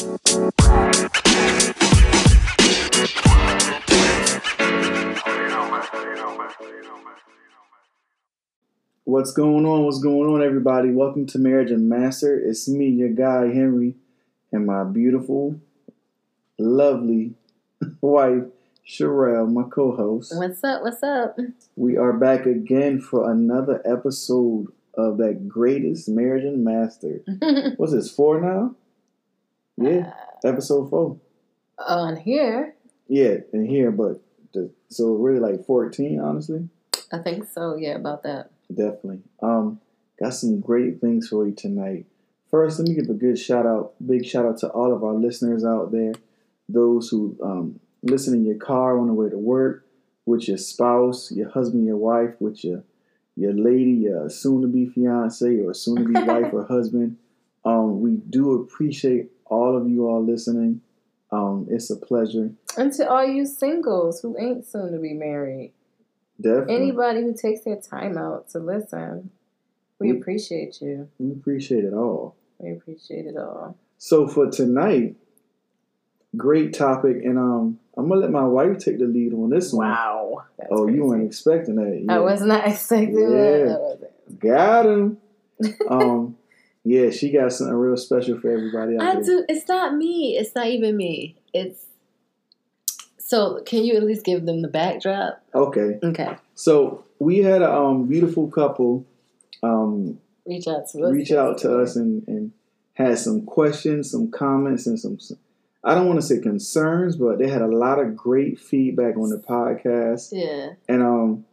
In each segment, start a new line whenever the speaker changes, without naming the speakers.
What's going on? What's going on, everybody? Welcome to Marriage Unmastered. It's me, your guy Henry, and my beautiful, lovely wife Sherelle, my co-host.
What's up? What's up?
We are back again for another episode of that greatest Marriage Unmastered. What's this four now? Yeah, episode four.
On here,
Yeah, in here, but the, so really like fourteen, honestly.
I think so. Yeah, about that.
Definitely. Um, got some great things for you tonight. First, let me give a good shout out, big shout out to all of our listeners out there, those who um, listen in your car on the way to work, with your spouse, your husband, your wife, with your your lady, your soon to be fiance or soon to be wife or husband. Um, we do appreciate all of you all listening. Um, it's a pleasure.
And to all you singles who ain't soon to be married,
Definitely.
anybody who takes their time out to listen, we
We-
appreciate you.
we appreciate it all.
We appreciate it all.
So for tonight, great topic, and um, I'm gonna let my wife take the lead on this one.
Wow.
Oh, you weren't expecting that.
I was not expecting
Yeah.
that.
Got him. um, yeah, she got something real special for everybody out
I do. It's not me. It's not even me. It's. So, can you at least give them the backdrop?
Okay,
Okay.
so we had a um, beautiful couple um,
Reach out to us.
reach out to us and, and had some questions, some comments, and some. I don't want to say concerns, but they had a lot of great feedback on the podcast.
Yeah.
and um,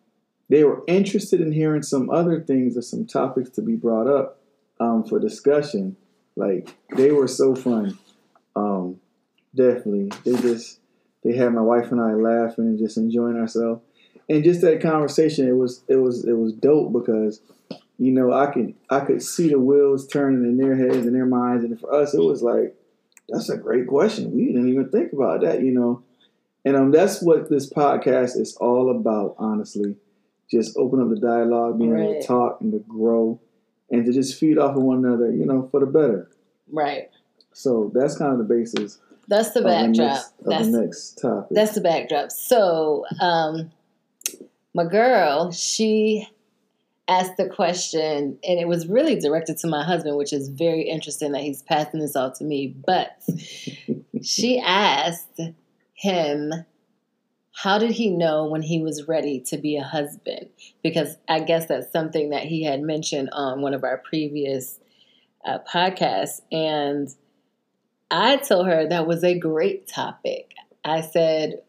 they were interested in hearing some other things or some topics to be brought up um, for discussion. Like they were so fun. Um, definitely, they just they had my wife and I laughing and just enjoying ourselves. And just that conversation, it was it was it was dope because you know I could I could see the wheels turning in their heads and their minds, and for us it was like that's a great question. We didn't even think about that, you know. And um, that's what this podcast is all about, honestly. Just open up the dialogue, being able to talk and to grow, and to just feed off of one another, you know, for the better.
Right.
So that's kind of the basis
That's the
of, the
backdrop.
next, of
That's
the next topic.
That's the backdrop. So, um, my girl, she asked the question, and it was really directed to my husband, which is very interesting that he's passing this off to me. But she asked him, how did he know when he was ready to be a husband? Because I guess that's something that he had mentioned on one of our previous uh, podcasts. And I told her that was a great topic. I said,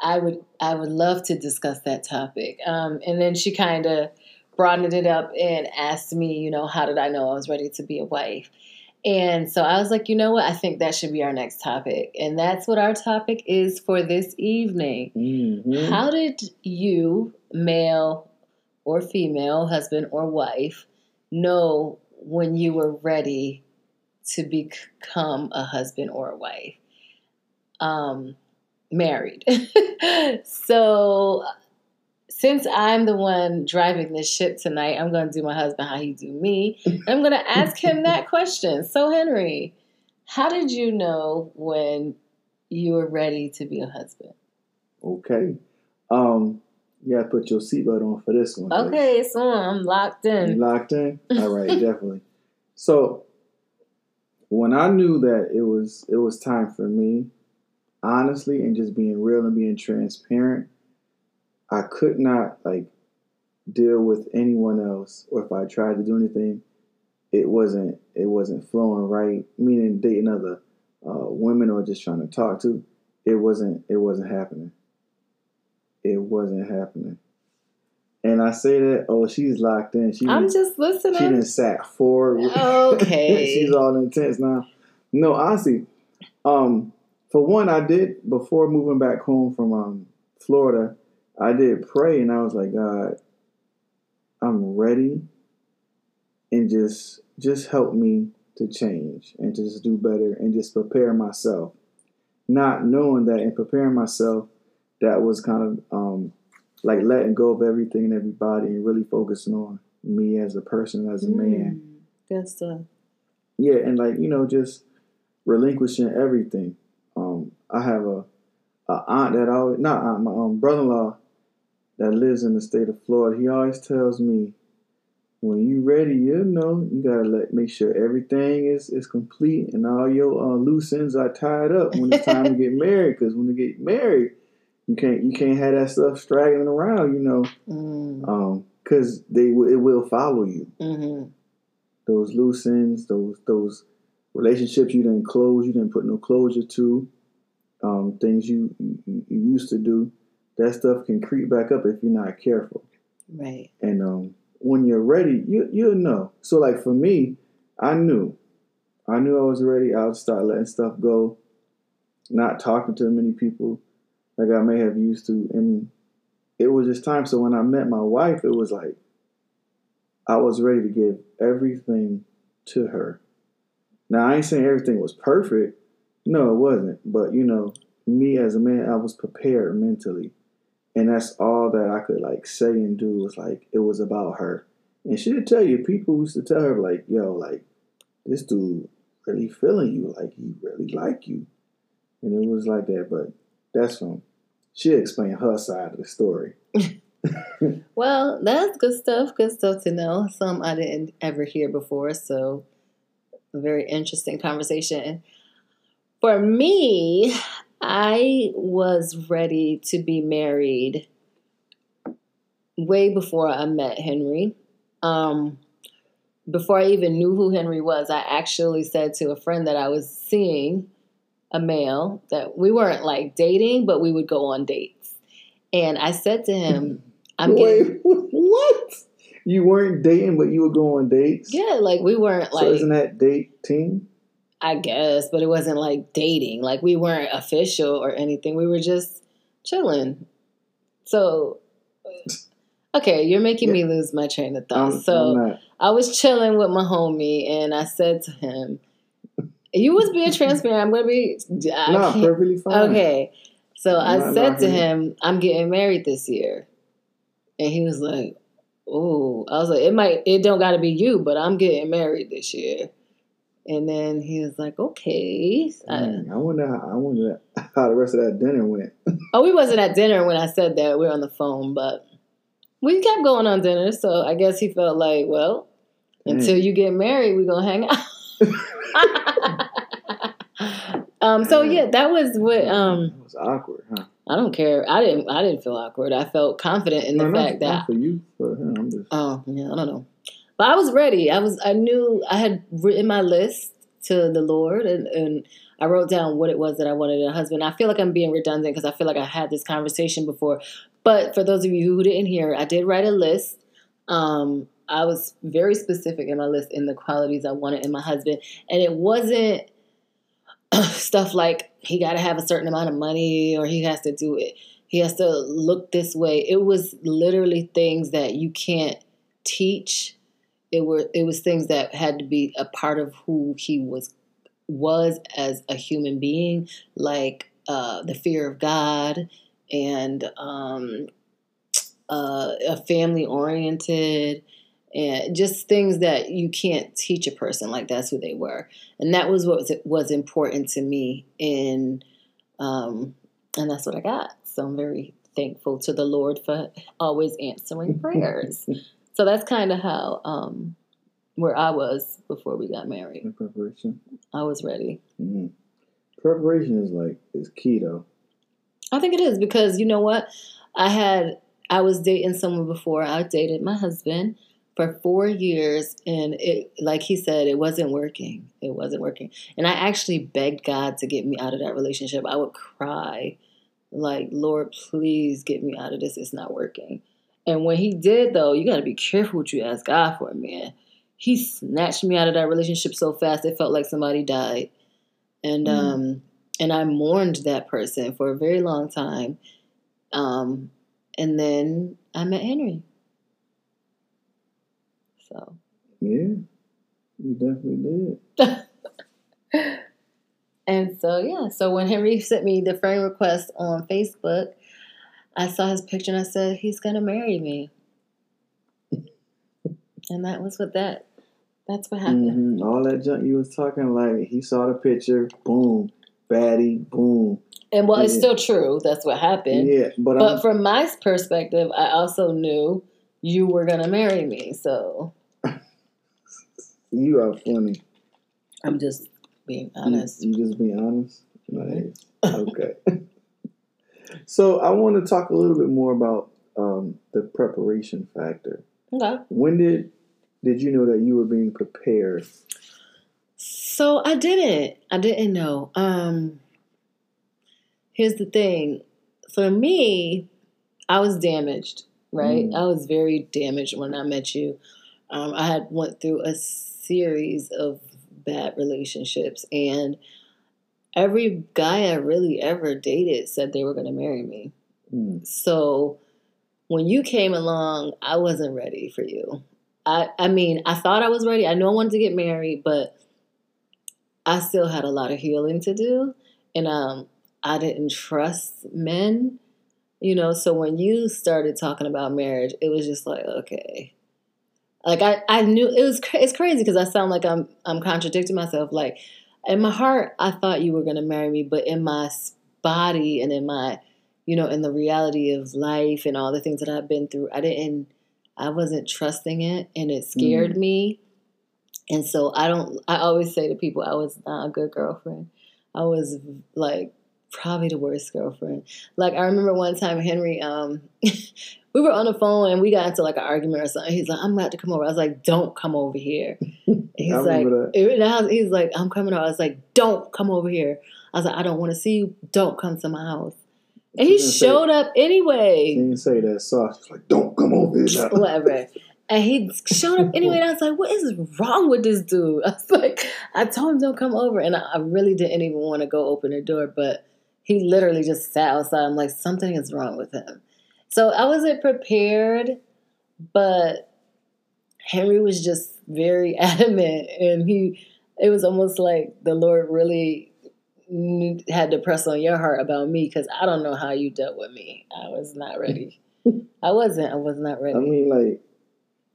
I would I would love to discuss that topic. Um, and then she kind of broadened it up and asked me, you know, how did I know I was ready to be a wife? And so I was like, you know what? I think that should be our next topic. And that's what our topic is for this evening.
Mhm.
How did you, male or female, husband or wife, know when you were ready to become a husband or a wife? Um, married. so, since I'm the one driving this ship tonight, I'm going to do my husband how he do me. I'm going to ask him that question. So, Henry, how did you know when you were ready to be a husband?
Okay. Um, you gotta put your seatbelt on for this one.
Okay, so I'm locked
You
in.
locked in? All right, definitely. So when I knew that it was it was time for me, honestly, and just being real and being transparent, I could not like deal with anyone else, or if I tried to do anything, it wasn't it wasn't flowing right. Meaning dating other uh, women or just trying to talk to, it wasn't it wasn't happening. It wasn't happening. And I say that, oh, she's locked in. She
I'm just listening.
she done sat forward.
Okay.
she's all intense now. No, honestly, um, for one, I did before moving back home from um, Florida. I did pray, and I was like, God, I'm ready, and just just help me to change and to just do better and just prepare myself. Not knowing that in preparing myself, that was kind of um, like letting go of everything and everybody and really focusing on me as a person, as a man.
Mm, Good stuff.
Yeah, and like, you know, just relinquishing everything. Um, I have a, a aunt that always not aunt, my um, brother-in-law that lives in the state of Florida. He always tells me, when you ready, you know, you gotta let make sure everything is is complete and all your uh, loose ends are tied up when it's time to get married. Because when you get married, you can't you can't have that stuff straggling around, you know,
Mm,
um, because they will it will follow you.
mhm.
Those loose ends, those those relationships you didn't close, you didn't put no closure to, um, things you, you you used to do. That stuff can creep back up if you're not careful.
Right.
And um, when you're ready, you you'll know. So like for me, I knew, I knew I was ready. I would start letting stuff go, not talking to many people like I may have used to, and it was just time. So when I met my wife, it was like I was ready to give everything to her. Now I ain't saying everything was perfect. No, it wasn't. But you know, me as a man, I was prepared mentally. And that's all that I could like say and do was like it was about her. And she'd tell you, people used to tell her like, yo, like, this dude really feeling you, like he really like you. And it was like that, but that's from she explained her side of the story.
Well, that's good stuff. Good stuff to know. Some I didn't ever hear before, so a very interesting conversation. For me, I was ready to be married way before I met Henry. Um, before I even knew who Henry was, I actually said to a friend that I was seeing a male that we weren't like dating, but we would go on dates. And I said to him, I'm getting
what? You weren't dating, but you were going on dates?
Yeah, like we weren't
So
like
isn't that dating?
I guess, but it wasn't like dating. Like we weren't official or anything. We were just chilling. So uh, okay, you're making me lose my train of thought.
I'm,
so
I'm.
I was chilling with my homie and I said to him, You was being transparent. I'm gonna be I can't-
perfectly fine.
Okay. So I
Not-
said to him, I'm getting married this year. And he was like, Oh, I was like, it might, it don't got to be you, but I'm getting married this year. And then he was like, okay. I-
Mm, I wonder how I wonder how the rest of that dinner went.
oh, we wasn't at dinner when I said that. We were on the phone, but we kept going on dinner. So I guess he felt like, well, until you get married, we're going to hang out. um, so yeah, that was what, um,
It was awkward, huh?
I don't care. I didn't. I didn't feel awkward. I felt confident in the
No,
fact
not
that.
for you, for him. I'm just
Oh yeah, I don't know. But I was ready. I was. I knew. I had written my list to the Lord, and, and I wrote down what it was that I wanted in a husband. I feel like I'm being redundant because I feel like I had this conversation before. But for those of you who didn't hear, I did write a list. Um, I was very specific in my list in the qualities I wanted in my husband, and it wasn't stuff like he got to have a certain amount of money or he has to do it. He has to look this way. It was literally things that you can't teach. It were it was things that had to be a part of who he was was as a human being, like uh, the fear of God and um, uh, a family oriented and just things that you can't teach a person like that's who they were. And that was what was, was important to me in um, and that's what i got. So i'm very thankful to the lord for always answering prayers so that's kind of how um, where i was before we got married
in preparation.
i was ready
Mhm. Preparation is like is key though.
I think it is because you know what? I had I was dating someone before. I dated my husband for four years, and it like he said, it wasn't working. It wasn't working, and I actually begged God to get me out of that relationship. I would cry, like Lord, please get me out of this. It's not working. And when he did, though, you got to be careful what you ask God for, man. He snatched me out of that relationship so fast it felt like somebody died, and
Mm.
um and I mourned that person for a very long time. Um, and then I met Henry. So,
Yeah, you definitely did.
and so yeah, so when Henry sent me the friend request on Facebook, I saw his picture and I said he's gonna marry me, and that was what that That's what happened.
Mhm. All that junk you was talking like he saw the picture, boom, baddie, boom.
And well, it's
Yeah.
still true. That's what happened.
Yeah, but,
But
I'm,
from my perspective, I also knew you were gonna marry me. So
you are funny.
I'm just being
You-
honest.
You, just being honest. Nice. Okay. so I want to talk a little bit more about um, the preparation factor.
Okay.
When did did you know that you were being prepared?
So I didn't. I didn't know. Um here's the thing. For me, I was damaged, right?
Mm.
I was very damaged when I met you. Um, I had went through a series of bad relationships and every guy I really ever dated said they were gonna marry me.
Hmm.
So when you came along, I wasn't ready for you. I I mean, I thought I was ready. I know I wanted to get married, but I still had a lot of healing to do, and um, I didn't trust men. You know, so when you started talking about marriage, it was just like, okay, like I, I knew it was it's crazy because I sound like I'm I'm contradicting myself. Like in my heart, I thought you were gonna marry me, but in my body and in my you know, in the reality of life and all the things that I've been through, I didn't, I wasn't trusting it and it scared mm-hmm. me. And so I don't, I always say to people, I was not a good girlfriend. I was like probably the worst girlfriend. Like I remember one time Henry, um, we were on the phone and we got into like an argument or something. He's like, I'm about to come over. I was like, don't come over here. He's
I
like,
remember
it- and was- he's like, I'm coming over. I was like, don't come over here. I was like, I don't want to see you. Don't come to my house. And he
didn't say-
showed up
She
anyway.
didn't say that soft. She's like, don't come over here. now."
Whatever. And he showed up anyway. And I was like, what is wrong with this dude? I was like, I told him don't come over. And I, I really didn't even want to go open the door. But he literally just sat outside. I'm like, something is wrong with him. So I wasn't prepared, but Henry was just very adamant. And he, it was almost like the Lord really had to press on your heart about me because I don't know how you dealt with me. I was not ready. I wasn't. I was not ready.
I mean, like,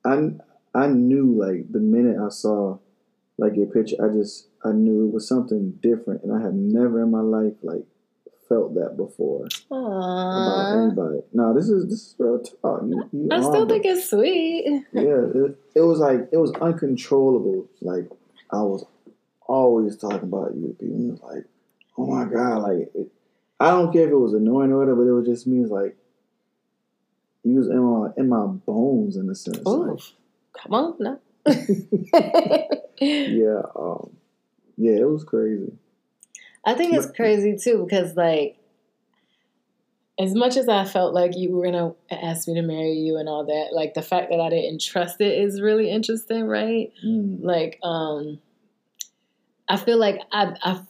I I knew like the minute I saw like your picture, I just I knew it was something different, and I had never in my life like felt that before about anybody. No, this is this is real talk. You, you
I still think it's sweet.
yeah, it, it was like it was uncontrollable. Like I was always talking about you people. was like, oh my god, like it, I don't care if it was annoying or whatever, but it was just me. It's like you was in my in my bones in a sense.
Ooh,
Like,
come on now.
yeah, um, yeah, it was crazy.
I think it's crazy too because, like, as much as I felt like you were gonna ask me to marry you and all that, like the fact that I didn't trust it is really interesting, right?
Mm.
Like, um, I feel like I, I,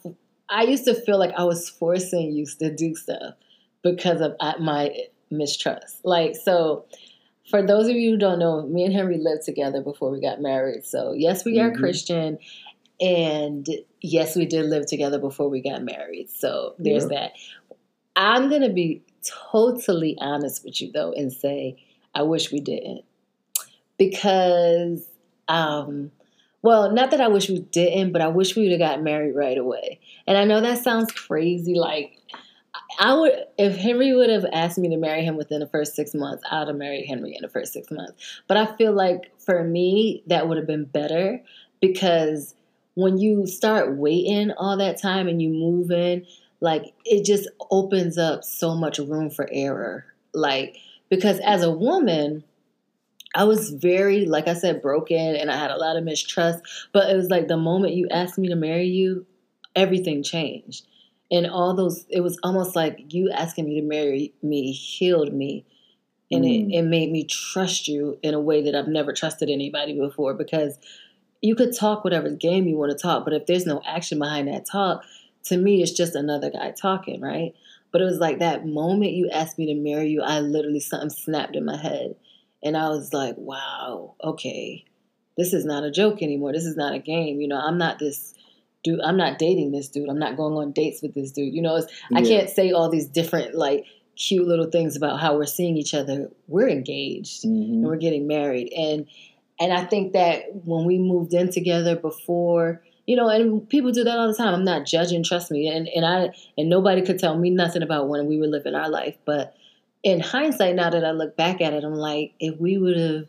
I used to feel like I was forcing you to do stuff because of uh, my mistrust. Like, so for those of you who don't know, me and Henry lived together before we got married. So yes, we are
Mhm.
Christian, and yes, we did live together before we got married. So there's
Yeah.
that. I'm gonna be totally honest with you though and say I wish we didn't because um well not that I wish we didn't but I wish we would have got married right away and I know that sounds crazy like I would if Henry would have asked me to marry him within the first six months I'd have married Henry in the first six months but I feel like for me that would have been better because when you start waiting all that time and you move in like it just opens up so much room for error. Like because as a woman i was very like i said broken and i had a lot of mistrust but it was like the moment you asked me to marry you everything changed. And all those it was almost like you asking me to marry me healed me. And
Mm.
it, it made me trust you in a way that i've never trusted anybody before because you could talk whatever game you want to talk but if there's no action behind that talk to me it's just another guy talking right? But it was like that moment you asked me to marry you i literally something snapped in my head. And i was like wow okay. This is not a joke anymore. This is not a game. You know i'm not this dude i'm not dating this dude. I'm not going on dates with this dude. You know it's, i can't say all these different like cute little things about how we're seeing each other. We're engaged
Mhm.
and we're getting married. And and I think that when we moved in together before, you know, and people do that all the time. I'm not judging, trust me, and and I and nobody could tell me nothing about when we were living our life. But in hindsight, now that I look back at it, I'm like, if we would have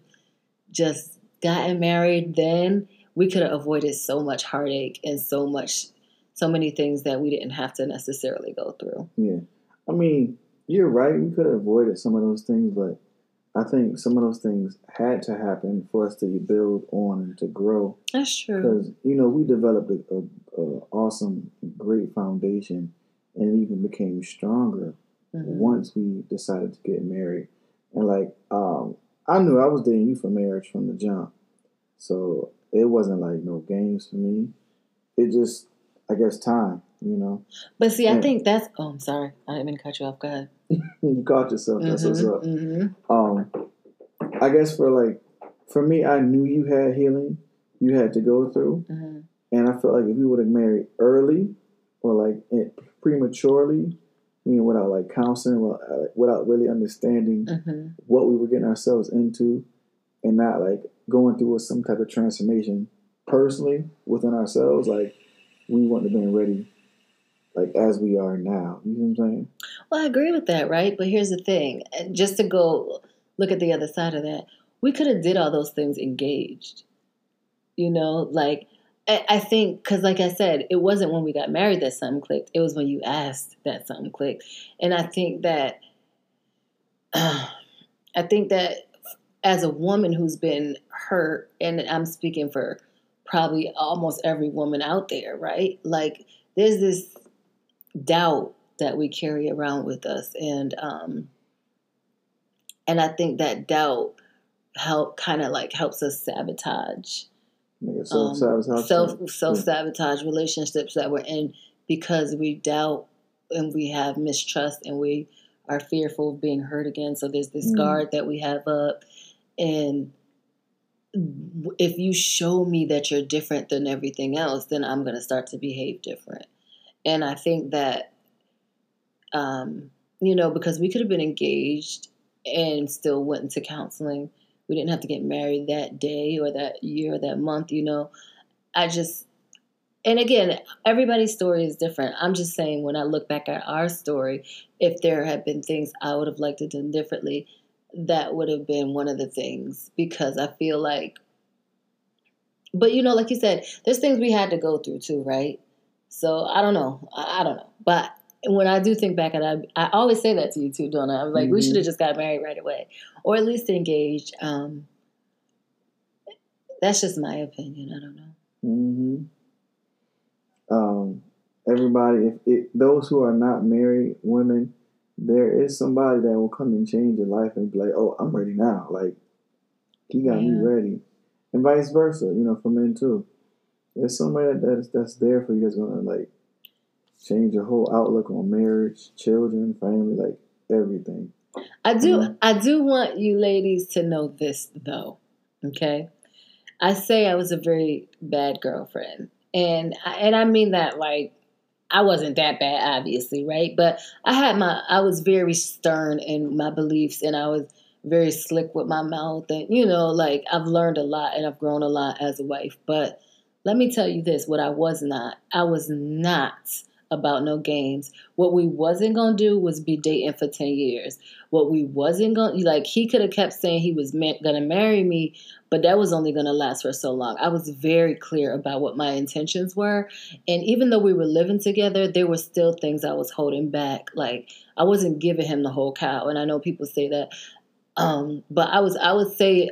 just gotten married then, we could have avoided so much heartache and so much, so many things that we didn't have to necessarily go through.
Yeah, I mean, you're right. We could have avoided some of those things, but I think some of those things had to happen for us to build on and to grow.
That's true.
Because you know we developed a, a, a, awesome, great foundation, and it even became stronger mm-hmm. once we decided to get married. And like, um, I knew I was dating you for marriage from the jump, so it wasn't like no games for me. It just, I guess, time. You know.
But see, and, I think that's. Oh, I'm sorry. I didn't mean to cut you off. Go ahead.
you caught yourself. That's mm-hmm, what's up. Mm-hmm. Um, I guess for like, for me, I knew you had healing you had to go through, mm-hmm. and I felt like if we would have married early or like prematurely, I mean, without like counseling, without really understanding mm-hmm. what we were getting ourselves into, and not like going through some type of transformation personally within ourselves, like we wouldn't have been ready like as we are now. You know what I'm saying?
Well, I agree with that, right? But here's the thing: just to go look at the other side of that, we could have did all those things engaged. You know, like I think because, like I said, it wasn't when we got married that something clicked. It was when you asked that something clicked, and I think that uh, I think that as a woman who's been hurt, and I'm speaking for probably almost every woman out there, right? Like, there's this doubt that we carry around with us, and um, and I think that doubt help kind of like helps us sabotage. Self sabotage. Um, self self sabotage relationships that we're in because we doubt and we have mistrust and we are fearful of being hurt again. So there's this mm. guard that we have up, and if you show me that you're different than everything else, then I'm going to start to behave different. And I think that, um, you know, because we could have been engaged and still went into counseling. We didn't have to get married that day or that year or that month, you know. I just, and again, everybody's story is different. I'm just saying, when I look back at our story, if there had been things I would have liked to do differently, that would have been one of the things because I feel like, but you know, like you said, there's things we had to go through too, right? So I don't know. I don't know. But when I do think back, and I, I always say that to you too, don't I? I'm like, mm-hmm. we should have just got married right away, or at least engaged. Um, that's just my opinion. I don't know.
Mm-hmm. Um, everybody, if it, those who are not married women, there is somebody that will come and change your life and be like, "Oh, I'm ready now." Like he got yeah. me ready, and vice versa. You know, for men too there's somebody that's that's there for you that's gonna like change your whole outlook on marriage, children, family, like everything.
I do mm-hmm. I do want you ladies to know this though. Okay? I say I was a very bad girlfriend. And I, and I mean that like I wasn't that bad obviously, right? But I had my I was very stern in my beliefs and I was very slick with my mouth and you know like I've learned a lot and I've grown a lot as a wife, but let me tell you this what I was not. I was not about no games. What we wasn't gonna do was be dating for 10 years. What we wasn't gonna like he could have kept saying he was ma- gonna marry me, but that was only gonna last for so long. I was very clear about what my intentions were. And even though we were living together, there were still things I was holding back. Like I wasn't giving him the whole cow. And I know people say that. Um, but I was I would say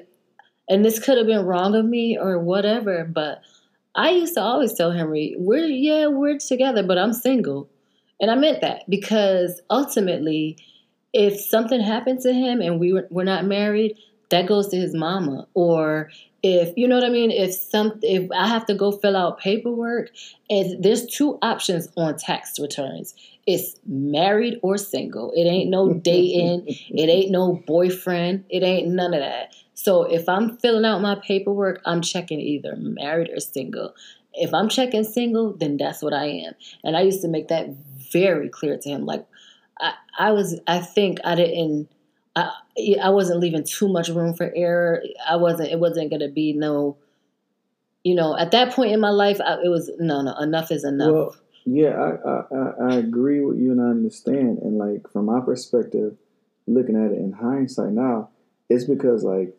and this could have been wrong of me or whatever, but I used to always tell Henry, we're, yeah, we're together, but I'm single. And I meant that because ultimately, if something happened to him and we were, we're not married, that goes to his mama. Or if, you know what I mean? If some, if I have to go fill out paperwork, and there's two options on tax returns. It's married or single. It ain't no dating. it ain't no boyfriend. It ain't none of that. So if I'm filling out my paperwork, I'm checking either married or single. If I'm checking single, then that's what I am. And I used to make that very clear to him. Like I, I was I think I didn't I I wasn't leaving too much room for error. I wasn't. It wasn't going to be no. You know, at that point in my life, I, it was no, no. Enough is enough.
Well, yeah, I, I I- agree with you and I understand. And like from my perspective, looking at it in hindsight now, it's because like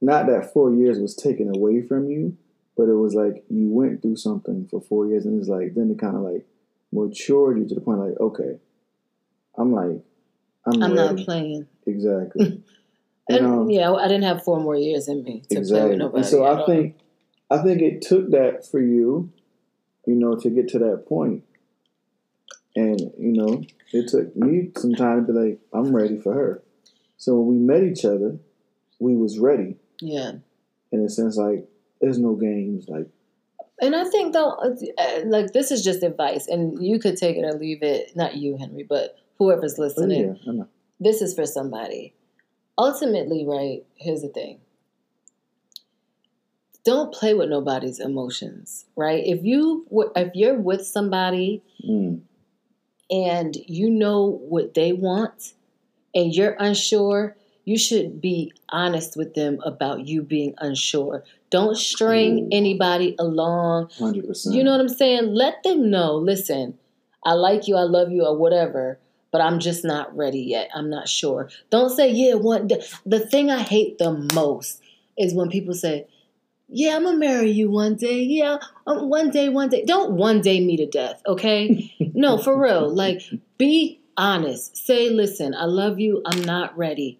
not that four years was taken away from you, but it was like you went through something for four years, and it's like then it kind of like matured you to the point like okay, I'm like I'm,
I'm not playing.
exactly.
And
um,
yeah, I didn't have four more years in me to play with nobody.
And so I think I think it took that for you, you know, to get to that point. And, you know, it took me some time to be like, I'm ready for her. So when we met each other, we was ready.
yeah.
In a sense, like, there's no games. Like,
And I think though, uh, like this is just advice, and you could take it or leave it. Not you, Henry, but whoever's
oh,
listening.
yeah, I know.
This is for somebody. Ultimately, right? Here's the thing. Don't play with nobody's emotions, right? If you if you're with somebody
Mm,
and you know what they want and you're unsure, you should be honest with them about you being unsure. Don't string
Ooh.
anybody along
100%.
you know what I'm saying? Let them know, listen, I like you, I love you, or whatever, but I'm just not ready yet. I'm not sure. Don't say, yeah, one day. The thing I hate the most is when people say, yeah, I'm gonna marry you one day. Yeah, um, one day, one day. Don't one day me to death, okay? no, for real. Like, be honest. Say, listen, I love you. I'm not ready.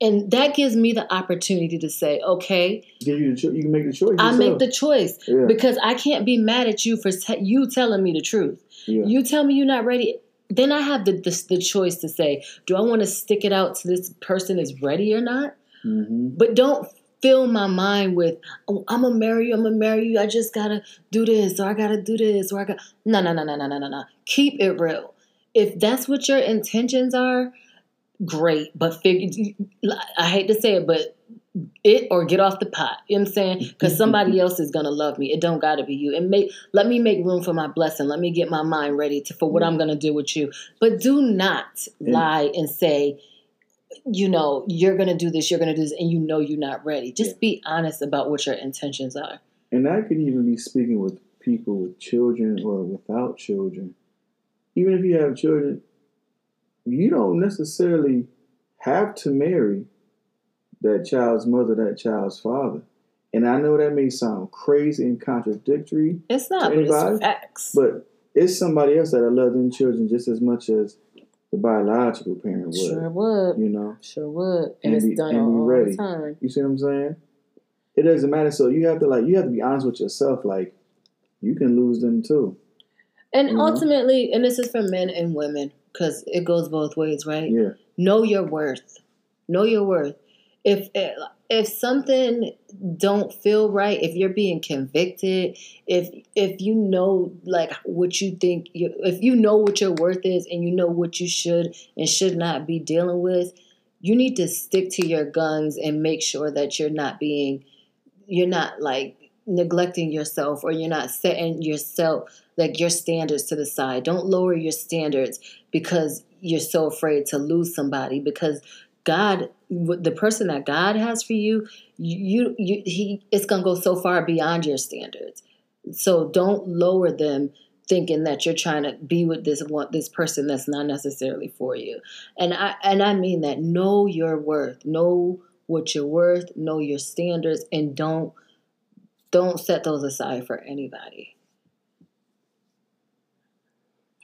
And that gives me the opportunity to say, okay,
Give you, the cho- you can make the choice.
I make the choice
Yeah.
because I can't be mad at you for te- you telling me the truth.
yeah.
You tell me you're not ready, then I have the the, the choice to say, do I want to stick it out to this person is ready or not?
hmm
But don't fill my mind with, oh, I'm gonna marry you, I'm gonna marry you. I just gotta do this or I gotta do this or I got no no no no no no no no. Keep it real. If that's what your intentions are, great. But figure, I hate to say it, but it or get off the pot. You know what I'm saying? Mm-hmm. Because somebody else is gonna love me. It don't gotta be you. And make let me make room for my blessing. Let me get my mind ready to, for what mm-hmm. I'm gonna do with you. But do not lie and say, you know, you're gonna do this, you're gonna do this, and you know you're not ready. Just
Yeah.
be honest about what your intentions are.
And I could even be speaking with people with children or without children. Even if you have children, you don't necessarily have to marry that child's mother, that child's father. And I know that may sound crazy and contradictory,
It's not,
To
but it's facts.
but it's somebody else that I love them children just as much as the biological parent would.
sure would.
You know,
Sure would. And,
And
it's
be-
done
and
all
ready.
the time.
you see what I'm saying? It doesn't matter. So you have to like you have to be honest with yourself. Like you can lose them too.
And
You know?
ultimately, and this is for men and women, because it goes both ways, right?
Yeah.
know your worth know your worth if if something don't feel right if you're being convicted if if you know like what you think you, if you know what your worth is and you know what you should and should not be dealing with you need to stick to your guns and make sure that you're not being you're not like neglecting yourself or you're not setting yourself like your standards to the side. Don't lower your standards because you're so afraid to lose somebody because God, the person that God has for you, you, you, he, it's gonna go so far beyond your standards. So don't lower them, thinking that you're trying to be with this one, this person that's not necessarily for you. And I, and I mean that. Know your worth. Know what you're worth. Know your standards, and don't, don't set those aside for anybody.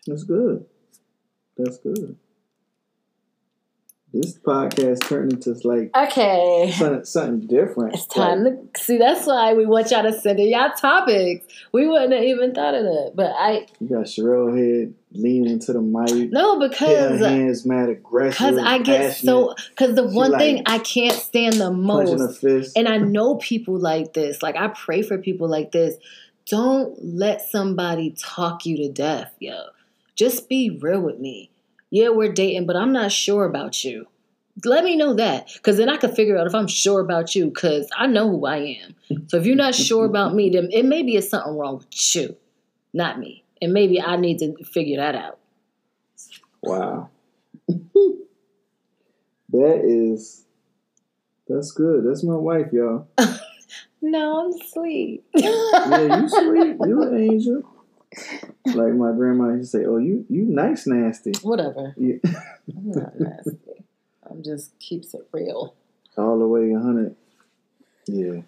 That's good. That's good. This podcast turned into like
Okay.
something, something different.
It's time to see. That's why we want y'all to send in y'all topics. We wouldn't have even thought of that, but I
You got Sherelle head leaning into the mic.
no because
hands mad aggressive.
because I get so because the one
like
thing I can't stand the most, and I know people like this. Like I pray for people like this. Don't let somebody talk you to death, yo. Just be real with me. Yeah, we're dating, but I'm not sure about you. Let me know that, because then I can figure out if I'm sure about you, because I know who I am. So if you're not sure about me, then it maybe it's something wrong with you, not me. And maybe I need to figure that out.
wow. That is, that's good. That's my wife, y'all.
No, I'm sweet.
Yeah, you sweet. You an angel. Like my grandma used to say, "Oh, you you nice nasty."
Whatever.
Yeah.
I'm not nasty. I'm just keeps it real.
All the way a hundred. Yeah.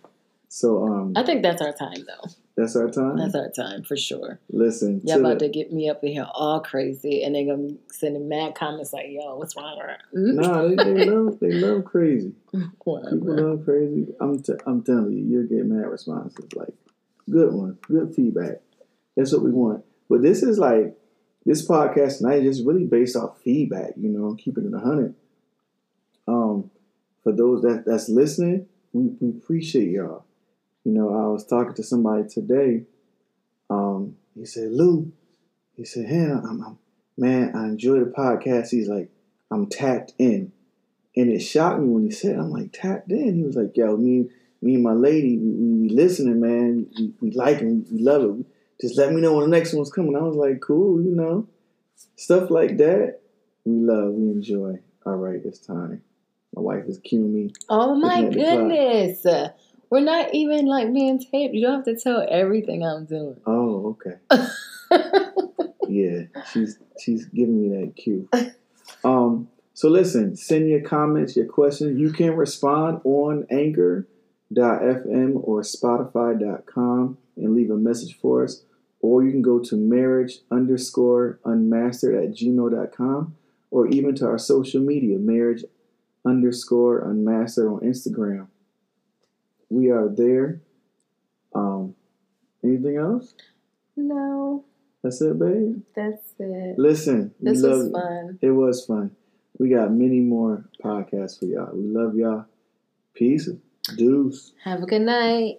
So um,
I think that's our time, though.
that's our time.
That's our time for sure.
Listen,
Y'all about
the-
to get me up in here all crazy, and they're gonna be sending mad comments like, "Yo, what's wrong with her?" Mm,
Nah, they, they love they love crazy. People love crazy. I'm t- I'm telling you, you'll get mad responses like good ones, good feedback. That's what we want. But this is like this podcast tonight is just really based off feedback. You know, keeping it a hundred. Um, for those that that's listening, we, we appreciate y'all. You know, I was talking to somebody today. Um, he said, Lou, he said, hey, I'm, I'm man, I enjoy the podcast. He's like, I'm tapped in. And it shocked me when he said, I'm like, tapped in. He was like, yo, me, me and my lady, we, we, listening, man. We, we like it. We love it. Just let me know when the next one's coming. I was like, cool, you know. Stuff like that, we love, we enjoy. All right, it's time. My wife is cueing me.
Oh my
Looking at the clock.
goodness. We're not even like being taped. You don't have to tell everything I'm doing.
Oh, okay. yeah, she's she's giving me that cue. Um, so listen, send your comments, your questions. You can respond on anchor.fm or spotify.com and leave a message for us. Or you can go to marriage underscore unmastered at gmail.com or even to our social media, marriage underscore unmastered on Instagram. We are there. Um, anything else?
no,
That's it, babe.
that's it.
Listen,
This was fun.
It was fun. We got many more podcasts for y'all. We love y'all. Peace. Deuce.
Have a good night.